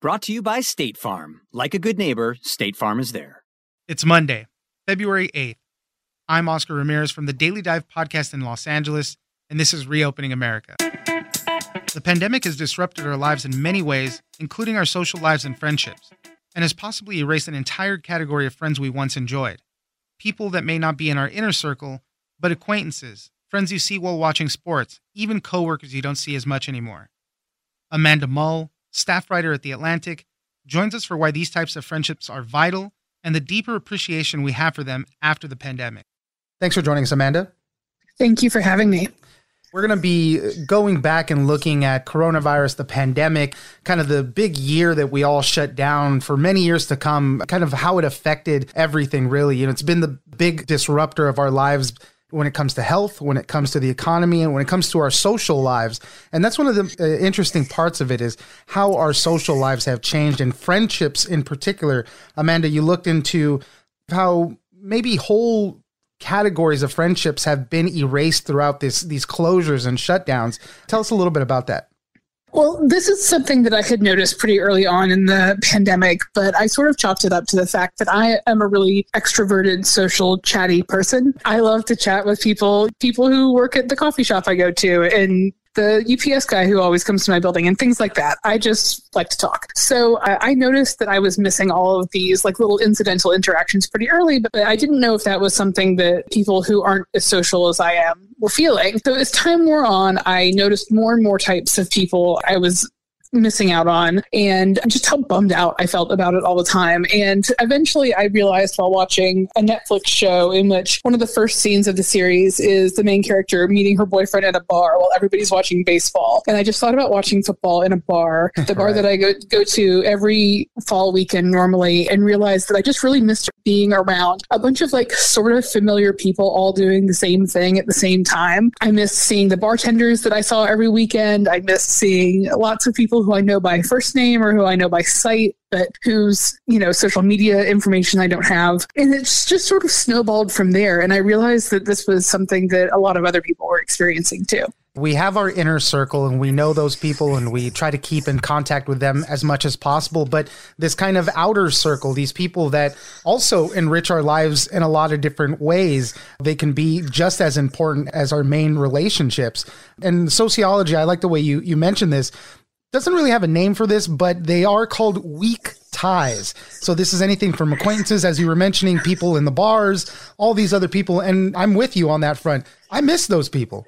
Brought to you by State Farm. Like a good neighbor, State Farm is there. It's Monday, February 8th. I'm Oscar Ramirez from the Daily Dive podcast in Los Angeles, and this is Reopening America. The pandemic has disrupted our lives in many ways, including our social lives and friendships, and has possibly erased an entire category of friends we once enjoyed. People that may not be in our inner circle, but acquaintances, friends you see while watching sports, even coworkers you don't see as much anymore. Amanda Mull, staff writer at The Atlantic, joins us for why these types of friendships are vital and the deeper appreciation we have for them after the pandemic. Thanks for joining us, Amanda. Thank you for having me. We're going to be going back and looking at coronavirus, the pandemic, kind of the big year that we all shut down for many years to come, kind of how it affected everything, really. You know, it's been the big disruptor of our lives when it comes to health, when it comes to the economy, and when it comes to our social lives. And that's one of the uh, interesting parts of it is how our social lives have changed and friendships in particular. Amanda, you looked into how maybe whole categories of friendships have been erased throughout this these closures and shutdowns. Tell us a little bit about that. Well, this is something that I had noticed pretty early on in the pandemic, but I sort of chopped it up to the fact that I am a really extroverted, social, chatty person. I love to chat with people, people who work at the coffee shop I go to, and the UPS guy who always comes to my building and things like that. I just like to talk. So I, I, noticed that I was missing all of these like little incidental interactions pretty early, but I didn't know if that was something that people who aren't as social as I am were feeling. So as time wore on, I noticed more and more types of people I was missing out on and just how bummed out I felt about it all the time. And eventually I realized while watching a Netflix show in which one of the first scenes of the series is the main character meeting her boyfriend at a bar while everybody's watching baseball. And I just thought about watching football in a bar, the bar right. that I go, go to every fall weekend normally, and realized that I just really missed being around a bunch of like sort of familiar people all doing the same thing at the same time. I miss seeing the bartenders that I saw every weekend. I miss seeing lots of people people who I know by first name or who I know by sight, but whose, you know, social media information I don't have. And it's just sort of snowballed from there. And I realized that this was something that a lot of other people were experiencing too we have our inner circle and we know those people and we try to keep in contact with them as much as possible. But this kind of outer circle, these people that also enrich our lives in a lot of different ways, they can be just as important as our main relationships. And sociology, I like the way you, you mentioned this doesn't really have a name for this, but they are called weak ties. So this is anything from acquaintances, as you were mentioning, people in the bars, all these other people. And I'm with you on that front. I miss those people.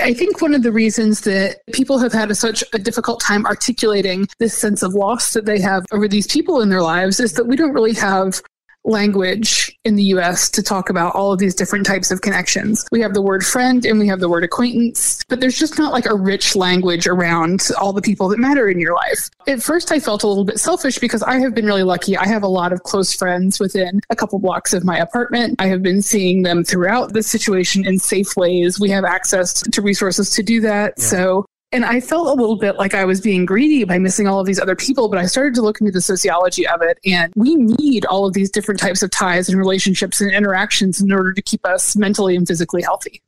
I think one of the reasons that people have had a, such a difficult time articulating this sense of loss that they have over these people in their lives is that we don't really have language in the US to talk about all of these different types of connections. We have the word friend and we have the word acquaintance, but there's just not like a rich language around all the people that matter in your life. At first, I felt a little bit selfish because I have been really lucky. I have a lot of close friends within a couple blocks of my apartment. I have been seeing them throughout the situation in safe ways. We have access to resources to do that. Yeah. So And I felt a little bit like I was being greedy by missing all of these other people, but I started to look into the sociology of it. And we need all of these different types of ties and relationships and interactions in order to keep us mentally and physically healthy.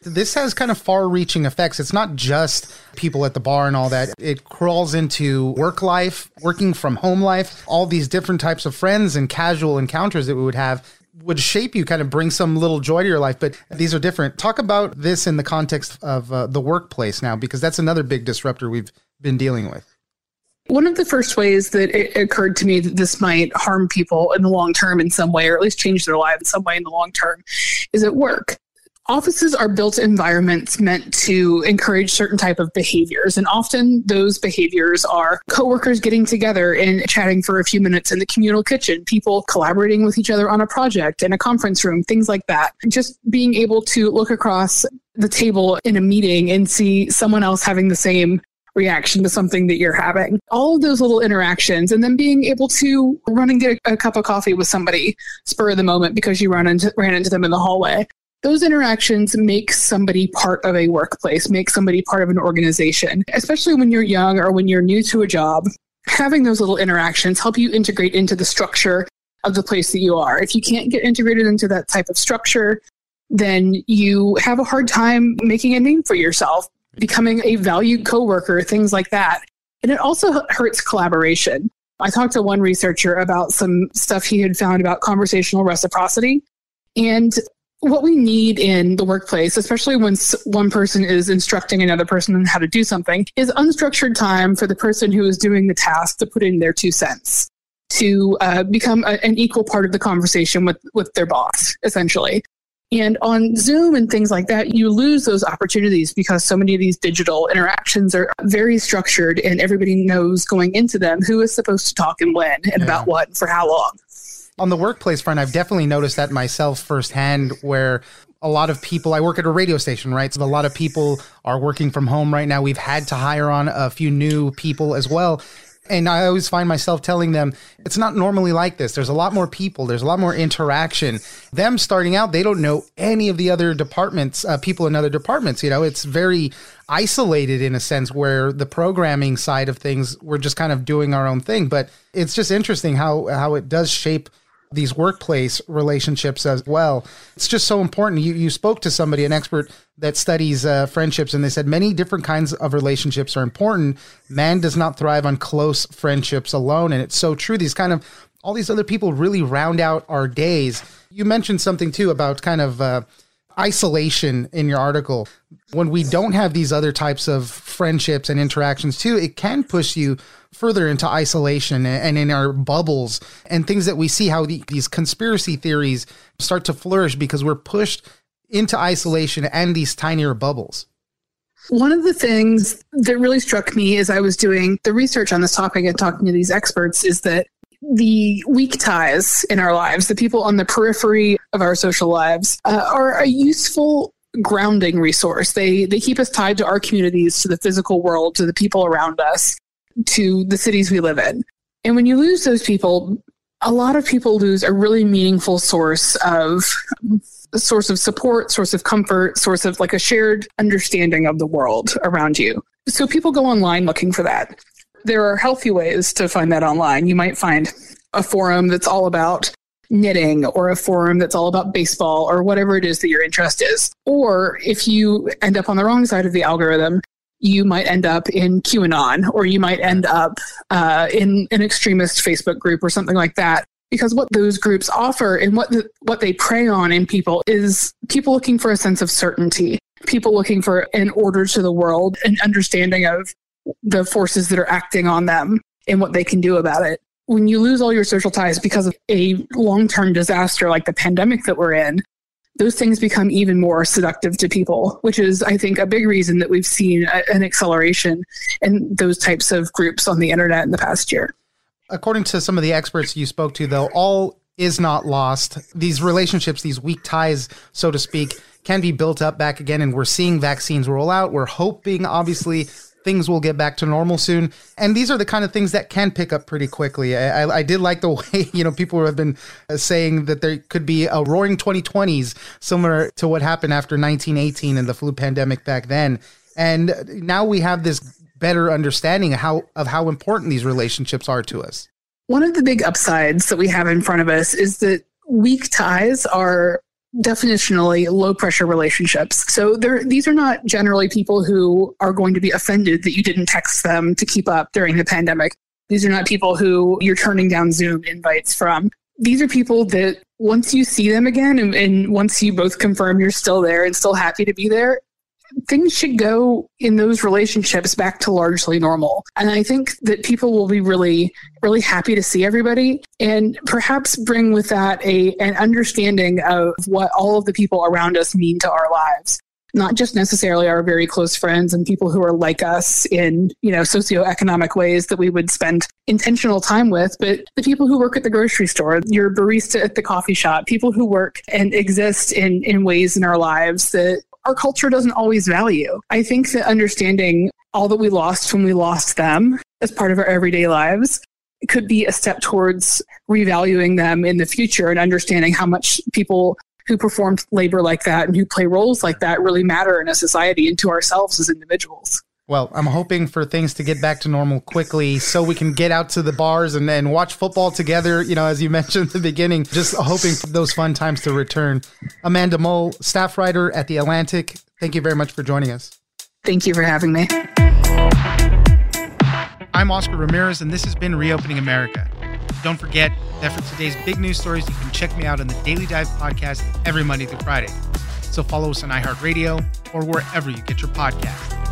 This has kind of far reaching effects. It's not just people at the bar and all that. It crawls into work life, working from home life, all these different types of friends and casual encounters that we would have would shape you, kind of bring some little joy to your life. But these are different. Talk about this in the context of uh, the workplace now, because that's another big disruptor we've been dealing with. One of the first ways that it occurred to me that this might harm people in the long term in some way, or at least change their lives in some way in the long term, is at work offices are built environments meant to encourage certain type of behaviors and often those behaviors are coworkers getting together and chatting for a few minutes in the communal kitchen people collaborating with each other on a project in a conference room things like that just being able to look across the table in a meeting and see someone else having the same reaction to something that you're having. All of those little interactions, and then being able to run and get a, a, cup of coffee with somebody spur of the moment because you run into ran into them in the hallway those interactions make somebody part of a workplace, make somebody part of an organization, especially when you're young or when you're new to a job. Having those little interactions help you integrate into the structure of the place that you are. If you can't get integrated into that type of structure, then you have a hard time making a name for yourself, becoming a valued coworker, things like that. And it also hurts collaboration. I talked to one researcher about some stuff he had found about conversational reciprocity. And what we need in the workplace, especially when one person is instructing another person on how to do something, is unstructured time for the person who is doing the task to put in their two cents to uh, become a, an equal part of the conversation with with their boss, essentially. And on Zoom and things like that, you lose those opportunities because so many of these digital interactions are very structured and everybody knows going into them who is supposed to talk and when and yeah. about what and for how long on the workplace front, I've definitely noticed that myself firsthand where a lot of people, I work at a radio station, right? So a lot of people are working from home right now. We've had to hire on a few new people as well. And I always find myself telling them it's not normally like this. There's a lot more people. There's a lot more interaction. Them starting out, they don't know any of the other departments, uh, people in other departments. You know, it's very isolated in a sense where the programming side of things, we're just kind of doing our own thing. But it's just interesting how how it does shape these workplace relationships as well. It's just so important. You you spoke to somebody, an expert that studies uh, friendships, and they said many different kinds of relationships are important. Man does not thrive on close friendships alone, and it's so true. These kind of all these other people really round out our days. You mentioned something too about kind of. Uh, isolation in your article. When we don't have these other types of friendships and interactions too it can push you further into isolation and in our bubbles and things that we see how the, these conspiracy theories start to flourish because we're pushed into isolation and these tinier bubbles. One of the things that really struck me as I was doing the research on this topic and talking to these experts is that the weak ties in our lives, the people on the periphery of our social lives, uh, are a useful grounding resource. They they keep us tied to our communities, to the physical world, to the people around us, to the cities we live in. And when you lose those people, a lot of people lose a really meaningful source of source of support, source of comfort, source of like a shared understanding of the world around you. So people go online looking for that there are healthy ways to find that online. You might find a forum that's all about knitting or a forum that's all about baseball or whatever it is that your interest is. Or if you end up on the wrong side of the algorithm, you might end up in QAnon or you might end up uh, in an extremist Facebook group or something like that. Because what those groups offer and what the, what they prey on in people is people looking for a sense of certainty, people looking for an order to the world, an understanding of the forces that are acting on them and what they can do about it. When you lose all your social ties because of a long term disaster like the pandemic that we're in, those things become even more seductive to people, which is, I think, a big reason that we've seen a, an acceleration in those types of groups on the internet in the past year. According to some of the experts you spoke to, though, all is not lost. These relationships, these weak ties, so to speak, can be built up back again. And we're seeing vaccines roll out. We're hoping, obviously, things will get back to normal soon. And these are the kind of things that can pick up pretty quickly. I, I, did like the way, you know, people have been uh, saying that there could be a roaring 2020s, similar to what happened after 1918 and the flu pandemic back then. And now we have this better understanding of how of how important these relationships are to us. One of the big upsides that we have in front of us is that weak ties are definitionally low pressure relationships. So these are not generally people who are going to be offended that you didn't text them to keep up during the pandemic. These are not people who you're turning down Zoom invites from. These are people that once you see them again and, and once you both confirm you're still there and still happy to be there, things should go in those relationships back to largely normal. And I think that people will be really, really happy to see everybody and perhaps bring with that a an understanding of what all of the people around us mean to our lives. Not just necessarily our very close friends and people who are like us in, you know, socioeconomic ways that we would spend intentional time with, but the people who work at the grocery store, your barista at the coffee shop, people who work and exist in, in ways in our lives that our culture doesn't always value. I think that understanding all that we lost when we lost them as part of our everyday lives could be a step towards revaluing them in the future and understanding how much people who performed labor like that and who play roles like that really matter in a society and to ourselves as individuals. Well, I'm hoping for things to get back to normal quickly so we can get out to the bars and then watch football together. You know, as you mentioned at the beginning, just hoping for those fun times to return. Amanda Mull, staff writer at The Atlantic, thank you very much for joining us. Thank you for having me. I'm Oscar Ramirez, and this has been Reopening America. Don't forget that for today's big news stories, you can check me out on the Daily Dive podcast every Monday through Friday. So follow us on iHeartRadio or wherever you get your podcast.